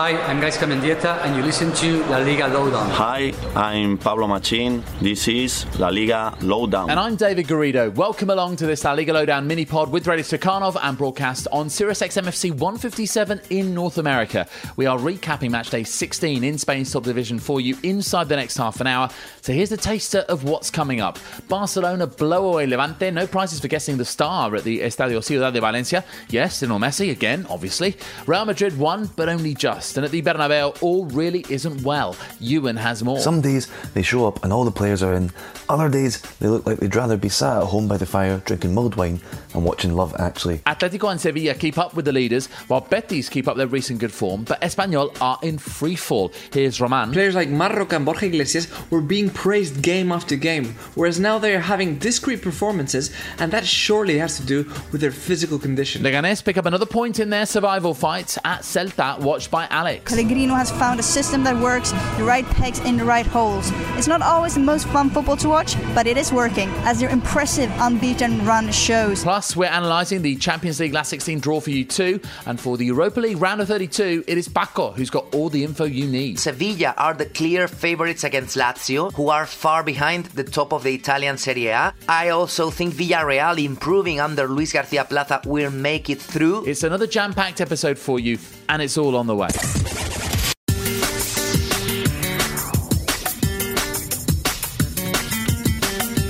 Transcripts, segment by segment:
Hi, I'm Gaizka Mendieta, and you listen to La Liga Lowdown. Hi, I'm Pablo Machin. This is La Liga Lowdown. And I'm David Garrido. Welcome along to this La Liga Lowdown mini pod with Radio Stakhanov and broadcast on Sirius XMFC 157 in North America. We are recapping match day 16 in Spain's top division for you inside the next half an hour. So here's the taster of what's coming up. Barcelona blow away Levante. No prizes for guessing the star at the Estadio Ciudad de Valencia. Yes, Lionel Messi again, obviously. Real Madrid won, but only just. And at the Bernabeu, all really isn't well. Ewan has more. Some days they show up and all the players are in. Other days they look like they'd rather be sat at home by the fire drinking mulled wine and watching Love Actually. Atletico and Sevilla keep up with the leaders, while Betis keep up their recent good form, but Espanyol are in free fall. Here's Roman. Players like Marc Roca and Borja Iglesias were being praised game after game, whereas now they are having discreet performances, and that surely has to do with their physical condition. Leganés pick up another point in their survival fight at Celta, watched by Alex. Pellegrino has found a system that works, the right pegs in the right holes. It's not always the most fun football to watch, but it is working, as their impressive unbeaten run shows. Plus, we're analysing the Champions League last 16 draw for you too, and for the Europa League round of 32, it is Paco who's got all the info you need. Sevilla are the clear favourites against Lazio, who are far behind the top of the Italian Serie A. I also think Villarreal, improving under Luis Garcia Plaza, will make it through. It's another jam packed episode for you, and it's all on the way.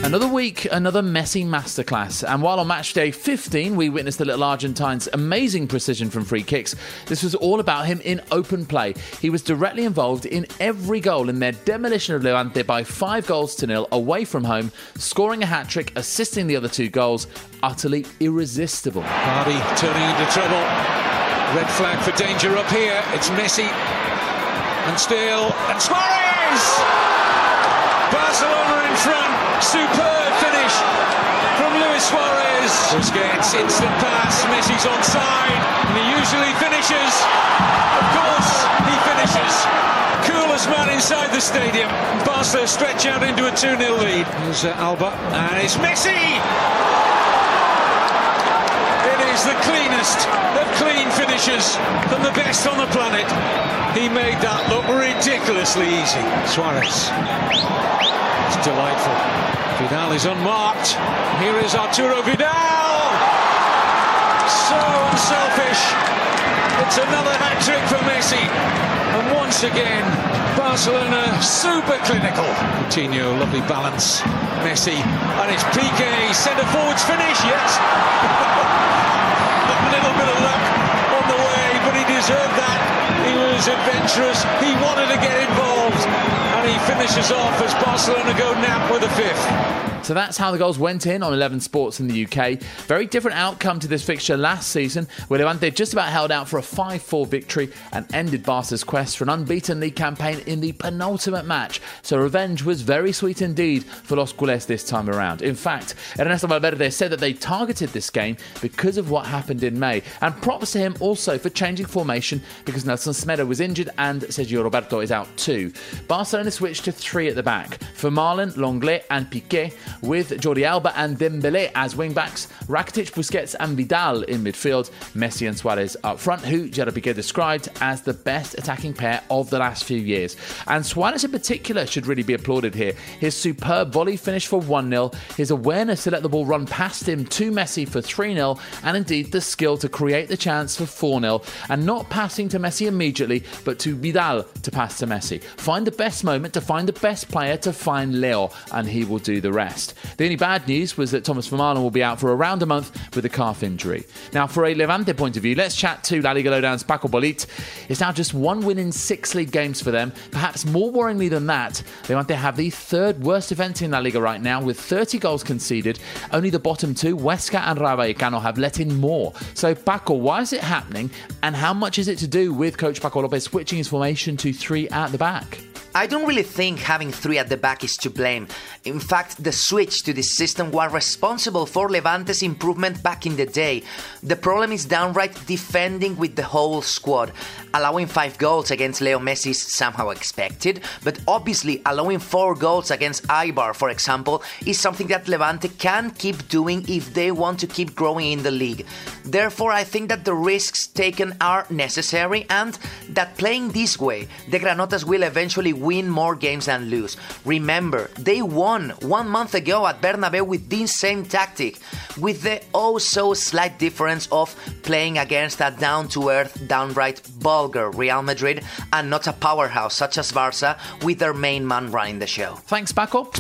Another week, another Messi masterclass. And while on match day 15, we witnessed the little Argentine's amazing precision from free kicks, this was all about him in open play. He was directly involved in every goal in their demolition of Levante by five goals to nil away from home, scoring a hat trick, assisting the other two goals. Utterly irresistible. Hardy turning into trouble. Red flag for danger up here. It's Messi. And still. And Suarez! Barcelona in front. Superb finish from Luis Suarez. Busquets, instant pass. Messi's onside. And he usually finishes. Of course, he finishes. Coolest man inside the stadium. Barca stretch out into a 2 0 lead. There's uh, Alba. And it's Messi! Is the cleanest of clean finishes from the best on the planet. He made that look ridiculously easy. Suarez. It's delightful. Vidal is unmarked. Here is Arturo Vidal. So unselfish. It's another hat trick for Messi. And once again, Barcelona super clinical. Coutinho, lovely balance. Messi, and it's Piqué, centre forwards finish, yes. A little bit of luck on the way, but he deserved that. He was adventurous. He wanted to get involved. He finishes off as Barcelona go nap with a fifth. So that's how the goals went in on 11 Sports in the UK. Very different outcome to this fixture last season, where Levante just about held out for a 5 4 victory and ended Barca's quest for an unbeaten league campaign in the penultimate match. So revenge was very sweet indeed for Los Culés this time around. In fact, Ernesto Valverde said that they targeted this game because of what happened in May. And props to him also for changing formation because Nelson Semedo was injured and Sergio Roberto is out too. Barcelona switched to three at the back. For Marlon, Lenglet, and Piqué, with Jordi Alba and Dembele as wingbacks, Rakitic, Busquets, and Vidal in midfield, Messi and Suarez up front, who Gerard Piqué described as the best attacking pair of the last few years. And Suarez in particular should really be applauded here. His superb volley finish for 1 0, his awareness to let the ball run past him to Messi for 3 0, and indeed the skill to create the chance for 4 0, and not passing to Messi immediately, but to Vidal to pass to Messi. Find the best moment to find the best player to find Leo, and he will do the rest. The only bad news was that Thomas Vermaelen will be out for around a month with a calf injury. Now, for a Levante point of view, let's chat to La Liga Lowdown's Paco Polit. It's now just one win in six league games for them. Perhaps more worryingly than that, Levante have the third worst event in La Liga right now with 30 goals conceded. Only the bottom two, Huesca and Rayo Vallecano, have let in more. So, Paco, why is it happening, and how much is it to do with Coach Paco Lopez switching his formation to three at the back? I don't really think having three at the back is to blame. In fact, the switch to this system was responsible for Levante's improvement back in the day. The problem is downright defending with the whole squad. Allowing five goals against Leo Messi is somehow expected, but obviously allowing four goals against Eibar, for example, is something that Levante can keep doing if they want to keep growing in the league. Therefore, I think that the risks taken are necessary and that playing this way, the Granotas will eventually win more games than lose. Remember, they won one month ago at Bernabeu with this same tactic, with the oh so slight difference of playing against a down to earth, downright vulgar Real Madrid and not a powerhouse such as Barca with their main man running the show. Thanks, Paco.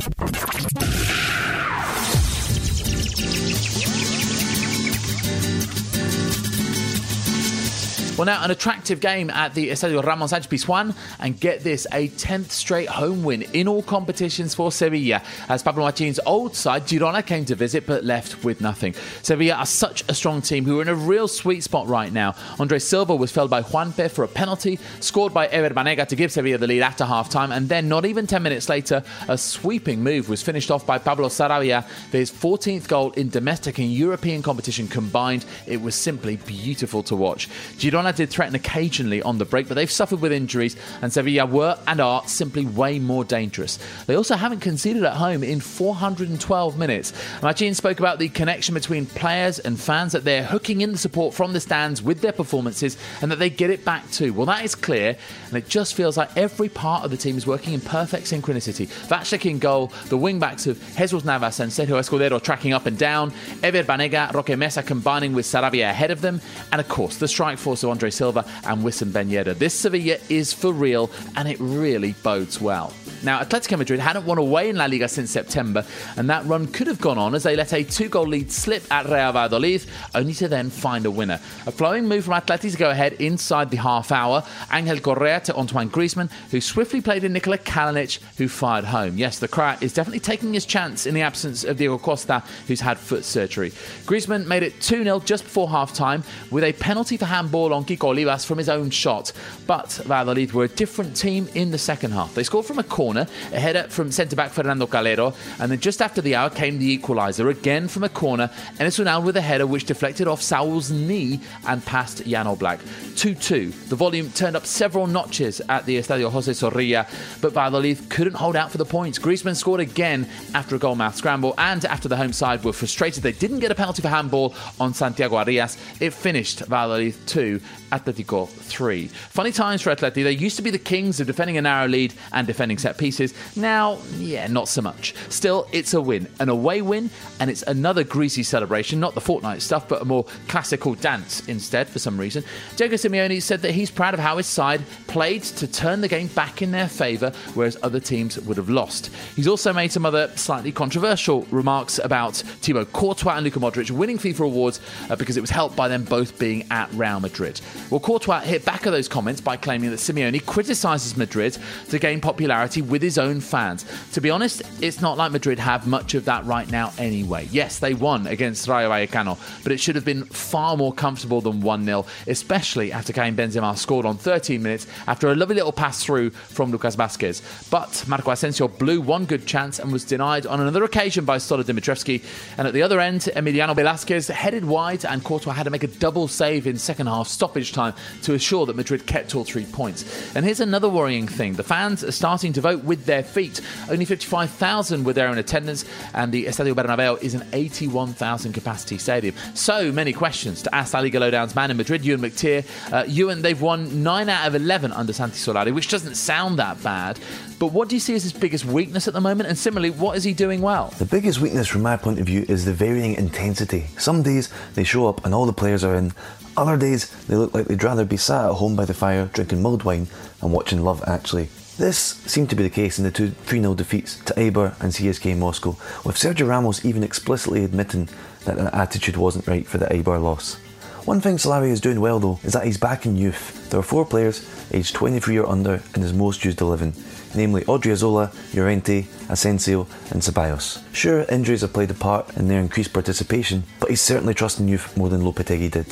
Well, now an attractive game at the Estadio Ramon Sánchez Pizjuán, and get this, a 10th straight home win in all competitions for Sevilla, as Pablo Machin's old side, Girona, came to visit but left with nothing. Sevilla are such a strong team who are in a real sweet spot right now. Andre Silva was felled by Juanpe for a penalty, scored by Ever Banega to give Sevilla the lead after half time, and then not even 10 minutes later, a sweeping move was finished off by Pablo Sarabia for his 14th goal in domestic and European competition combined. It was simply beautiful to watch. Girona did threaten occasionally on the break, but they've suffered with injuries, and Sevilla were and are simply way more dangerous. They also haven't conceded at home in 412 minutes. Machin spoke about the connection between players and fans, that they're hooking in the support from the stands with their performances, and that they get it back too. Well, that is clear, and it just feels like every part of the team is working in perfect synchronicity. Vaclik in goal, the wing backs of Jesus Navas and Sergio Escudero tracking up and down, Ever Banega, Roque Mesa combining with Sarabia ahead of them, and of course the strike force of Andre Silva and Wissam Ben Yedder. This Sevilla is for real, and it really bodes well. Now, Atletico Madrid hadn't won away in La Liga since September, and that run could have gone on as they let a two goal lead slip at Real Valladolid, only to then find a winner. A flowing move from Atleti to go ahead inside the half hour. Angel Correa to Antoine Griezmann, who swiftly played in Nikola Kalinic, who fired home. Yes, the Croat is definitely taking his chance in the absence of Diego Costa, who's had foot surgery. Griezmann made it 2 0 just before half time with a penalty for handball on Kiko Olivas from his own shot. But Valladolid were a different team in the second half. They scored from a corner, a header from centre back Fernando Calero, and then just after the hour came the equaliser, again from a corner, and it's Unal with a header which deflected off Saul's knee and past Jan Oblak. 2 2. The volume turned up several notches at the Estadio Jose Zorrilla, but Valladolid couldn't hold out for the points. Griezmann scored again after a goalmouth scramble, and after the home side were frustrated they didn't get a penalty for handball on Santiago Arias, it finished Valladolid 2, Atletico 3. Funny times for Atleti. They used to be the kings of defending a narrow lead and defending set pieces. Now, yeah, not so much. Still, it's a win, an away win, and it's another greasy celebration, not the Fortnite stuff, but a more classical dance instead for some reason. Diego Simeone said that he's proud of how his side played to turn the game back in their favour, whereas other teams would have lost. He's also made some other slightly controversial remarks about Thibaut Courtois and Luka Modric winning FIFA awards uh, because it was helped by them both being at Real Madrid. Well, Courtois hit back at those comments by claiming that Simeone criticises Madrid to gain popularity with his own fans. To be honest, it's not like Madrid have much of that right now anyway. Yes, they won against Rayo Vallecano, but it should have been far more comfortable than 1 0, especially after Karim Benzema scored on 13 minutes after a lovely little pass through from Lucas Vazquez. But Marco Asensio blew one good chance and was denied on another occasion by Stole Dimitrievski. And at the other end, Emiliano Velasquez headed wide and Courtois had to make a double save in second half, stop stoppage time to assure that Madrid kept all three points. And here's another worrying thing the fans are starting to vote with their feet. Only 55,000 were there in attendance, and the Estadio Bernabeu is an 81,000 capacity stadium. So many questions to ask La Liga Lowdown's man in Madrid, Ewan McTear. Uh, Ewan, they've won 9 out of 11 under Santi Solari, which doesn't sound that bad. But what do you see as his biggest weakness at the moment? And similarly, what is he doing well? The biggest weakness from my point of view is the varying intensity. Some days they show up and all the players are in. Other days they look like they'd rather be sat at home by the fire drinking mulled wine and watching Love Actually. This seemed to be the case in the two 3 0 defeats to Eibar and CSKA Moscow, with Sergio Ramos even explicitly admitting that an attitude wasn't right for the Eibar loss. One thing Solari is doing well though is that he's back in youth. There are four players aged 23 or under in his most used 11, namely Odriozola, Llorente, Asensio, and Ceballos. Sure, injuries have played a part in their increased participation, but he's certainly trusting youth more than Lopetegui did.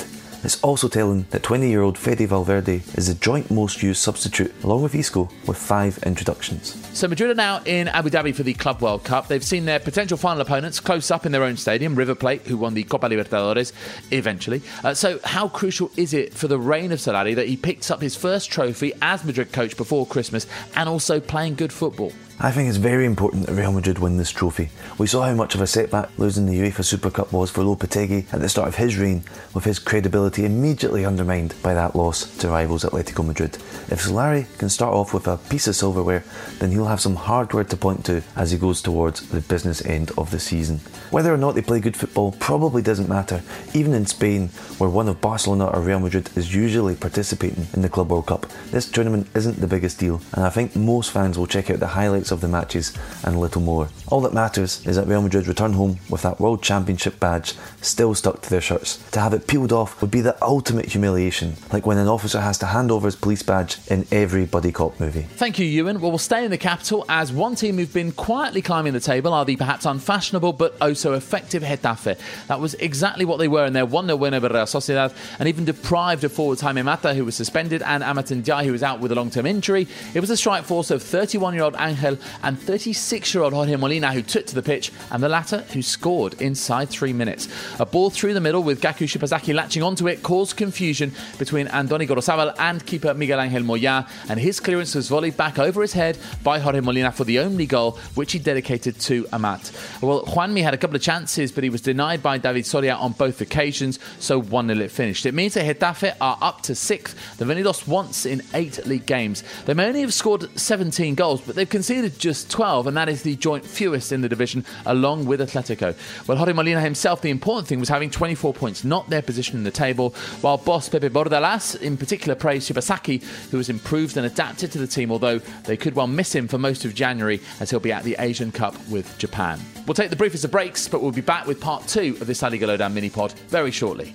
It's also telling that 20 year old Fede Valverde is the joint most used substitute, along with Isco, with five introductions. So Madrid are now in Abu Dhabi for the Club World Cup. They've seen their potential final opponents close up in their own stadium, River Plate, who won the Copa Libertadores eventually. Uh, so how crucial is it for the reign of Solari that he picks up his first trophy as Madrid coach before Christmas and also playing good football? I think it's very important that Real Madrid win this trophy. We saw how much of a setback losing the UEFA Super Cup was for Lopetegui at the start of his reign, with his credibility immediately undermined by that loss to rivals Atletico Madrid. If Solari can start off with a piece of silverware, then he'll have some hardware to point to as he goes towards the business end of the season. Whether or not they play good football probably doesn't matter, even in Spain, where one of Barcelona or Real Madrid is usually participating in the Club World Cup. This tournament isn't the biggest deal, and I think most fans will check out the highlights of the matches and a little more. All that matters is that Real Madrid return home with that World Championship badge still stuck to their shirts. To have it peeled off would be the ultimate humiliation, like when an officer has to hand over his police badge in every buddy cop movie. Thank you, Ewan. Well, we'll stay in the capital as one team who've been quietly climbing the table are the perhaps unfashionable but oh so effective Getafe. That was exactly what they were in their 1 0 win over Real Sociedad and even deprived of forward Jaime Mata, who was suspended, and Amat Ndiaye, who was out with a long term injury. It was a strike force of 31 year old Angel and 36 year old Jorge Molina who took to the pitch, and the latter who scored inside three minutes. A ball through the middle with Gaku Shibasaki latching onto it caused confusion between Andoni Gorosabel and keeper Miguel Angel Moya, and his clearance was volleyed back over his head by Jorge Molina for the only goal, which he dedicated to Amat. Well, Juanmi had a couple of chances, but he was denied by David Soria on both occasions, so 1 0 it finished. It means that Getafe are up to sixth. They've only lost once in eight league games. They may only have scored 17 goals, but they've conceded just 12, and that is the joint fewest in the division, along with Atletico. Well, Jorge Molina himself, the important thing was having 24 points, not their position in the table, while boss Pepe Bordalas in particular praised Shibasaki, who has improved and adapted to the team, although they could well miss him for most of January as he'll be at the Asian Cup with Japan. We'll take the briefest of breaks, but we'll be back with part two of this La Liga Lowdown mini pod very shortly.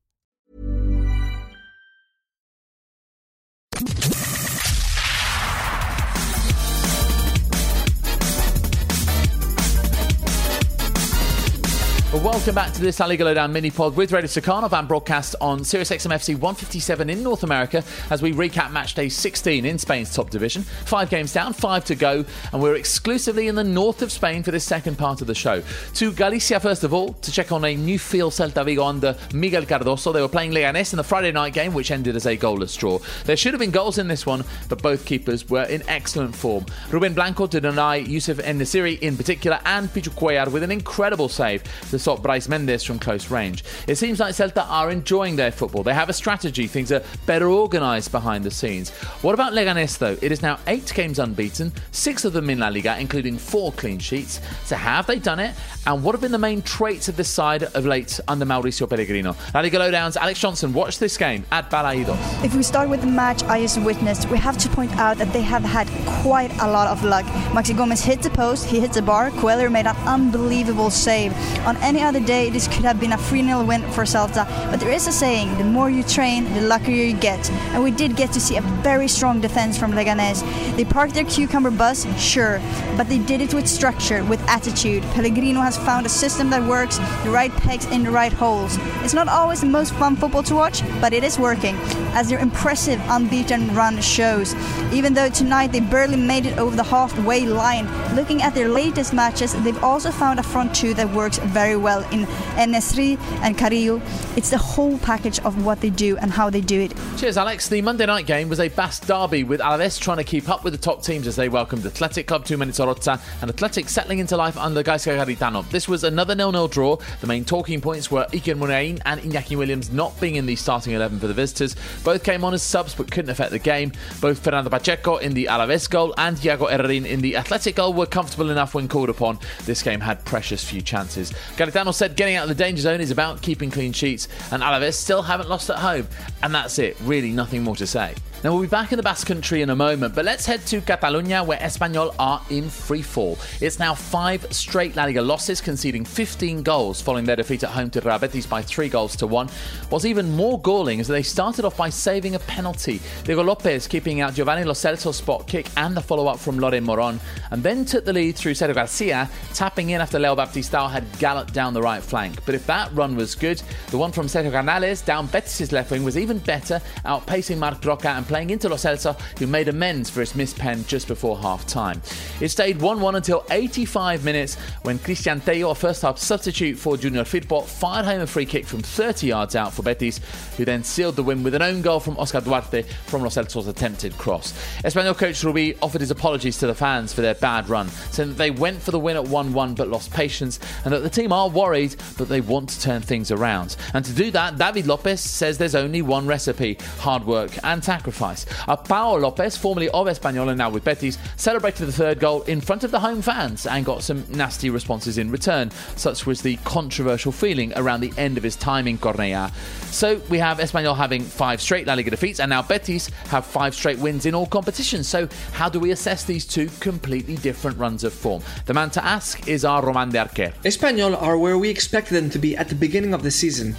Welcome back to this Lowdown mini pod with Radio Stakhanov and broadcast on Sirius XMFC 157 in North America as we recap match day 16 in Spain's top division. Five games down, five to go, and we're exclusively in the north of Spain for this second part of the show. To Galicia, first of all, to check on a new field Celta Vigo under Miguel Cardoso. They were playing Leganés in the Friday night game, which ended as a goalless draw. There should have been goals in this one, but both keepers were in excellent form. Ruben Blanco to deny Youssef En-Nesyri in particular, and Pichu Cuellar with an incredible save to stop Brais Méndez from close range. It seems like Celta are enjoying their football. They have a strategy, things are better organised behind the scenes. What about Leganés though? It is now eight games unbeaten, six of them in La Liga, including four clean sheets. So have they done it? And what have been the main traits of this side of late under Mauricio Pellegrino? La Liga Lowdowns, Alex Johnson, watch this game at Balaidos. If we start with the match I just witnessed, we have to point out that they have had quite a lot of luck. Maxi Gomez hit the post, he hit the bar, Cuellar made an unbelievable save. On any other day, this could have been a 3 0 win for Celta, but there is a saying the more you train, the luckier you get. And we did get to see a very strong defense from Leganés. They parked their cucumber bus, sure, but they did it with structure, with attitude. Pellegrino has found a system that works, the right pegs in the right holes. It's not always the most fun football to watch, but it is working, as their impressive unbeaten run shows. Even though tonight they barely made it over the halfway line, looking at their latest matches, they've also found a front two that works very well in En-Nesyri and Carrillo. It's the whole package of what they do and how they do it. Cheers, Alex. The Monday night game was a Basque derby with Alaves trying to keep up with the top teams as they welcomed Athletic Club to Mendizorroza and Athletic settling into life under Gaizka Garitano. This was another nil-nil draw. The main talking points were Iker Muniain and Iñaki Williams not being in the starting 11 for the visitors. Both came on as subs but couldn't affect the game. Both Fernando Pacheco in the Alaves goal and Iago Herrerin in the Athletic goal were comfortable enough when called upon. This game had precious few chances. Garitano said getting out of the danger zone is about keeping clean sheets, and Alaves still haven't lost at home. And that's it, really nothing more to say. Now, we'll be back in the Basque Country in a moment, but let's head to Catalonia where Espanyol are in free fall. It's now five straight La Liga losses, conceding 15 goals following their defeat at home to Real Betis by three goals to one. What's even more galling is that they started off by saving a penalty. Diego Lopez keeping out Giovanni Lo Celso's spot kick and the follow up from Loren Moron, and then took the lead through Sergio Garcia, tapping in after Leo Baptistao had galloped down the right flank. But if that run was good, the one from Sergio Canales down Betis' left wing was even better, outpacing Marc Roca and playing into Lo Celso, who made amends for his missed pen just before half time. It stayed 1 1 until 85 minutes when Cristian Tello, a first half substitute for Junior Firpo, fired home a free kick from 30 yards out for Betis, who then sealed the win with an own goal from Oscar Duarte from Lo Celso's attempted cross. Espanyol coach Rubi offered his apologies to the fans for their bad run, saying that they went for the win at 1 1 but lost patience, and that the team are worried but they want to turn things around. And to do that, David Lopez says there's only one recipe hard work and sacrifice. Uh, Pau Lopez, formerly of Espanyol and now with Betis, celebrated the third goal in front of the home fans and got some nasty responses in return. Such was the controversial feeling around the end of his time in Cornellà. So we have Espanyol having five straight La Liga defeats, and now Betis have five straight wins in all competitions. So how do we assess these two completely different runs of form? The man to ask is our Roman de Arquer. Espanyol are where we expected them to be at the beginning of the season,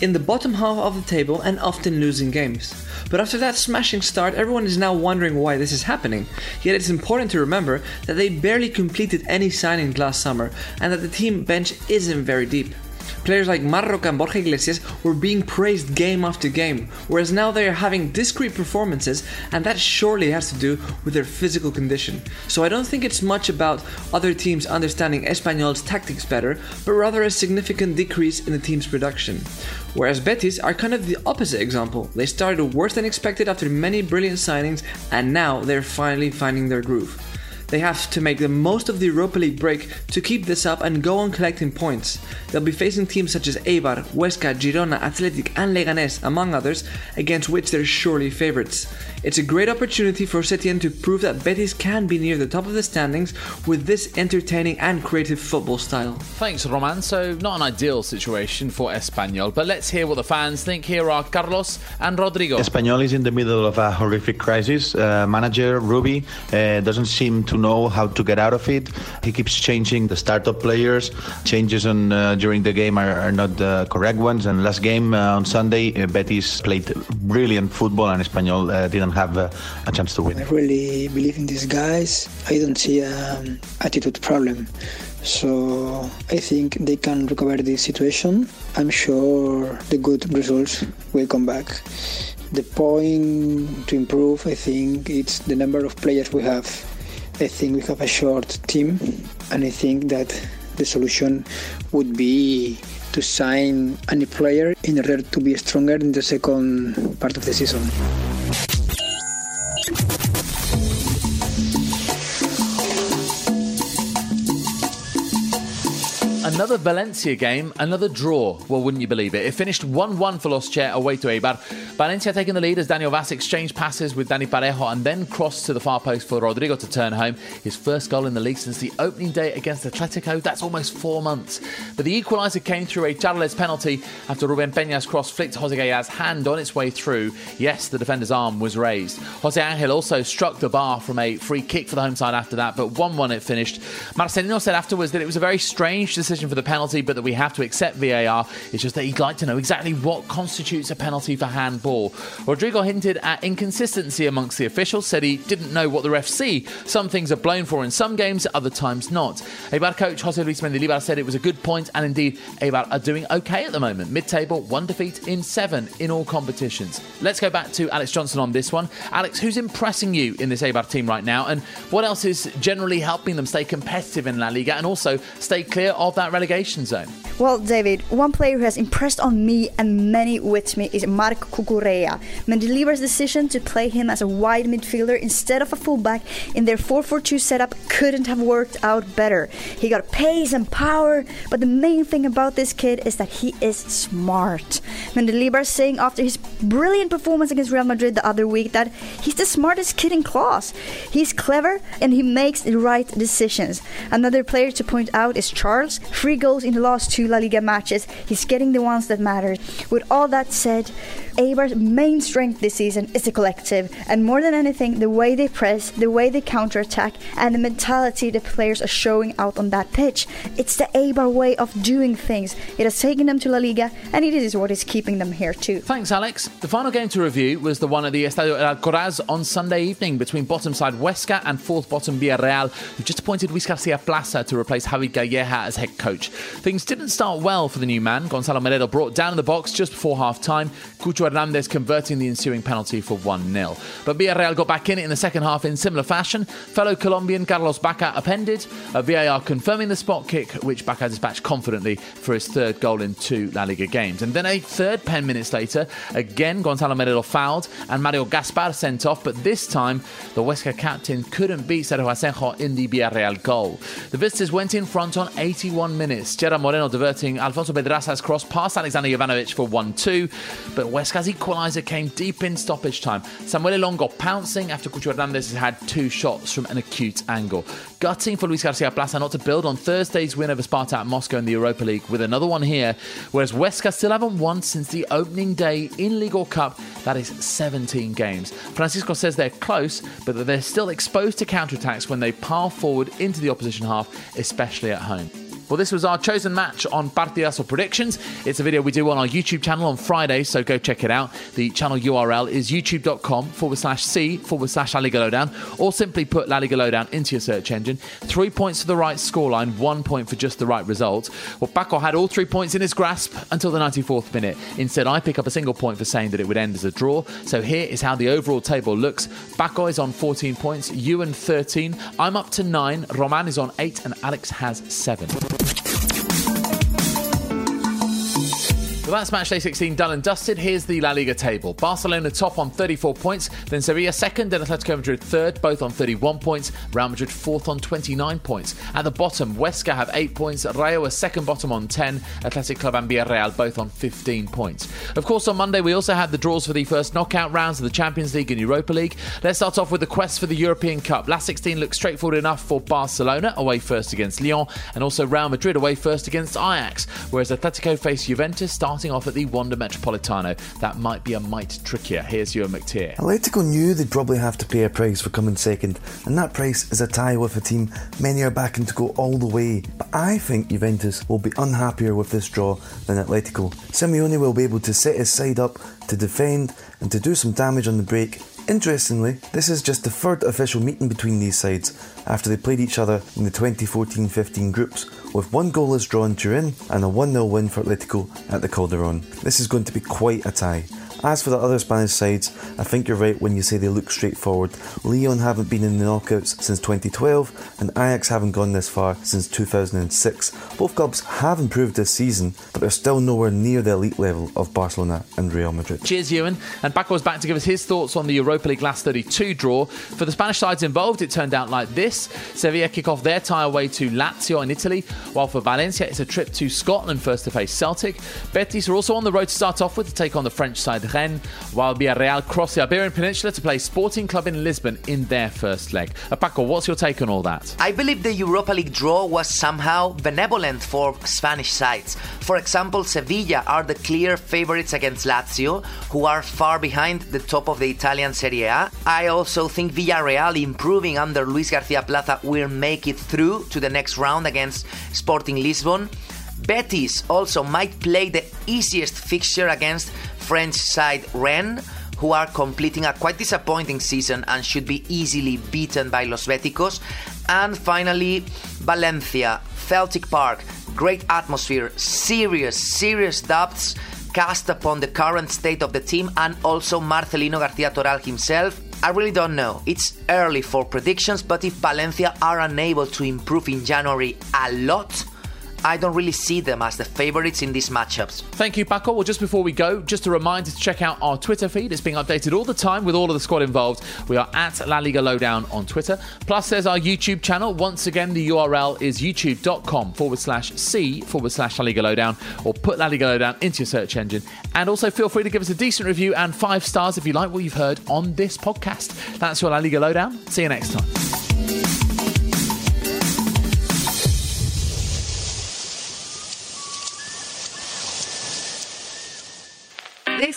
in the bottom half of the table and often losing games. But after that smashing start, everyone is now wondering why this is happening. Yet it's important to remember that they barely completed any signings last summer and that the team bench isn't very deep. Players like Marc Roca and Borja Iglesias were being praised game after game, whereas now they are having discreet performances, and that surely has to do with their physical condition. So I don't think it's much about other teams understanding Espanyol's tactics better, but rather a significant decrease in the team's production. Whereas Betis are kind of the opposite example. They started worse than expected after many brilliant signings, and now they're finally finding their groove. They have to make the most of the Europa League break to keep this up and go on collecting points. They'll be facing teams such as Eibar, Huesca, Girona, Athletic, and Leganés, among others, against which they're surely favourites. It's a great opportunity for Setien to prove that Betis can be near the top of the standings with this entertaining and creative football style. Thanks, Roman. So, not an ideal situation for Espanyol, but let's hear what the fans think. Here are Carlos and Rodrigo. Espanyol is in the middle of a horrific crisis. Uh, manager Rubi uh, doesn't seem to to know how to get out of it. He keeps changing the startup players. Changes on uh, during the game are, are not the correct ones. And last game uh, on Sunday, uh, Betis played brilliant football, and Espanyol uh, didn't have uh, a chance to win. I really believe in these guys. I don't see an attitude problem. So I think they can recover this situation. I'm sure the good results will come back. The point to improve, I think, it's the number of players we have. I think we have a short team, and I think that the solution would be to sign any player in order to be stronger in the second part of the season. Another Valencia game, another draw. Well, wouldn't you believe it? It finished 1 1 for Los Che away to Eibar. Valencia taking the lead as Daniel Wass exchanged passes with Dani Parejo and then crossed to the far post for Rodrigo to turn home. His first goal in the league since the opening day against Atletico. That's almost four months. But the equaliser came through a Charles penalty after Ruben Peña's cross flicked Jose Gaya's hand on its way through. Yes, the defender's arm was raised. Jose Angel also struck the bar from a free kick for the home side after that, but 1 1 it finished. Marcelino said afterwards that it was a very strange decision for the penalty, but that we have to accept VAR. It's just that he'd like to know exactly what constitutes a penalty for handball. Rodrigo hinted at inconsistency amongst the officials, said he didn't know what the refs see. Some things are blown for in some games, other times not. Eibar coach Jose Luis Mendilibar said it was a good point, and indeed, Eibar are doing okay at the moment. Mid table, one defeat in seven in all competitions. Let's go back to Alex Johnson on this one. Alex, who's impressing you in this Eibar team right now, and what else is generally helping them stay competitive in La Liga and also stay clear of that relegation zone? Well, David, one player who has impressed on me and many with me is Marc Cucurella. Mendilibar's decision to play him as a wide midfielder instead of a fullback in their 4-4-2 setup couldn't have worked out better. He got pace and power, but the main thing about this kid is that he is smart. Mendilibar saying after his brilliant performance against Real Madrid the other week that he's the smartest kid in class. He's clever and he makes the right decisions. Another player to point out is Charles. Three goals in the last two La Liga matches. He's getting the ones that matter. With all that said, Eibar's main strength this season is the collective, and more than anything, the way they press, the way they counterattack, and the mentality the players are showing out on that pitch. It's the Eibar way of doing things. It has taken them to La Liga, and it is what is keeping them here too. Thanks, Alex. The final game to review was the one at the Estadio Alcoraz on Sunday evening between bottom side Huesca and fourth bottom Villarreal, who just appointed Luis Garcia Plaza to replace Javi Calleja as head coach. Things didn't start well for the new man. Gonzalo Melero brought down in the box just before half time. Cucho Hernandez converting the ensuing penalty for 1 0. But Villarreal got back in it in the second half in similar fashion. Fellow Colombian Carlos Bacca appended, a VAR confirming the spot kick, which Bacca dispatched confidently for his third goal in two La Liga games. And then a third 10 minutes later, again Gonzalo Melero fouled and Mario Gaspar sent off, but this time the Huesca captain couldn't beat Sergio Asenjo in the Villarreal goal. The visitors went in front on 81 minutes. Gerard Moreno diverting Alfonso Pedraza's cross past Alexander Jovanovic for 1 2, but Huesca's equaliser came deep in stoppage time. Samuele Longo pouncing after Cucho Hernandez had two shots from an acute angle. Gutting for Luis Garcia Plaza not to build on Thursday's win over Spartak Moscow in the Europa League with another one here, whereas Huesca still haven't won since the opening day in League or Cup. That is 17 games. Francisco says they're close, but that they're still exposed to counterattacks when they pile forward into the opposition half, especially at home. Well, this was our chosen match on Partidazo Predictions. It's a video we do on our YouTube channel on Friday, so go check it out. The channel URL is youtube.com forward slash C forward slash La Liga Lowdown, or simply put La Liga Lowdown into your search engine. Three points for the right scoreline, one point for just the right result. Well, Paco had all three points in his grasp until the 94th minute. Instead, I pick up a single point for saying that it would end as a draw. So here is how the overall table looks. Paco is on 14 points, you Ewan 13, I'm up to 9, Roman is on 8, and Alex has 7. Well, that's match day 16 done and dusted. Here's the La Liga table. Barcelona top on 34 points, then Sevilla second, then Atletico Madrid third, both on 31 points. Real Madrid fourth on 29 points. At the bottom, Huesca have 8 points, Rayo are second bottom on 10, Athletic Club and Villarreal both on 15 points. Of course, on Monday we also had the draws for the first knockout rounds of the Champions League and Europa League. Let's start off with the quest for the European Cup. Last 16 looks straightforward enough for Barcelona, away first against Lyon, and also Real Madrid away first against Ajax, whereas Atletico face Juventus starting starting off at the Wanda Metropolitano, that might be a mite trickier. Here's Ewan McTear. Atletico knew they'd probably have to pay a price for coming second, and that price is a tie with a team many are backing to go all the way. But I think Juventus will be unhappier with this draw than Atletico. Simeone will be able to set his side up to defend and to do some damage on the break Interestingly, this is just the third official meeting between these sides after they played each other in the 2014 15 groups, with one goalless draw in Turin and a 1 0 win for Atletico at the Calderon. This is going to be quite a tie. As for the other Spanish sides, I think you're right when you say they look straightforward. Lyon haven't been in the knockouts since 2012, and Ajax haven't gone this far since 2006. Both clubs have improved this season, but they're still nowhere near the elite level of Barcelona and Real Madrid. Cheers, Ewan. And Paco's back to give us his thoughts on the Europa League last 32 draw. For the Spanish sides involved, it turned out like this Sevilla kick off their tie away to Lazio in Italy, while for Valencia, it's a trip to Scotland first to face Celtic. Betis are also on the road to start off with to take on the French side Rennes, while Villarreal cross the Iberian Peninsula to play Sporting Club in Lisbon in their first leg. Uh, Paco, what's your take on all that? I believe the Europa League draw was somehow benevolent for Spanish sides. For example, Sevilla are the clear favourites against Lazio, who are far behind the top of the Italian Serie A. I also think Villarreal, improving under Luis Garcia Plaza, will make it through to the next round against Sporting Lisbon. Betis also might play the easiest fixture against French side Rennes, who are completing a quite disappointing season and should be easily beaten by Los Beticos. And finally, Valencia, Celtic Park, great atmosphere, serious, serious doubts cast upon the current state of the team and also Marcelino Garcia Toral himself. I really don't know. It's early for predictions, but if Valencia are unable to improve in January a lot, I don't really see them as the favourites in these matchups. Thank you, Paco. Well, just before we go, just a reminder to check out our Twitter feed. It's being updated all the time with all of the squad involved. We are at La Liga Lowdown on Twitter. Plus, there's our YouTube channel. Once again, the URL is youtube.com forward slash C forward slash La Liga Lowdown or put La Liga Lowdown into your search engine. And also feel free to give us a decent review and five stars if you like what you've heard on this podcast. That's your La Liga Lowdown. See you next time.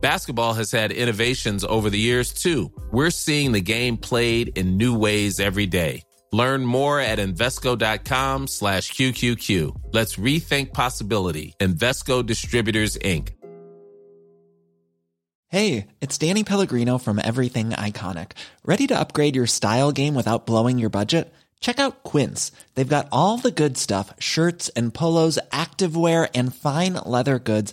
Basketball has had innovations over the years too. We're seeing the game played in new ways every day. Learn more at Invesco.com slash QQQ. Let's rethink possibility. Invesco Distributors, Inc. Hey, it's Danny Pellegrino from Everything Iconic. Ready to upgrade your style game without blowing your budget? Check out Quince. They've got all the good stuff, shirts and polos, activewear, and fine leather goods,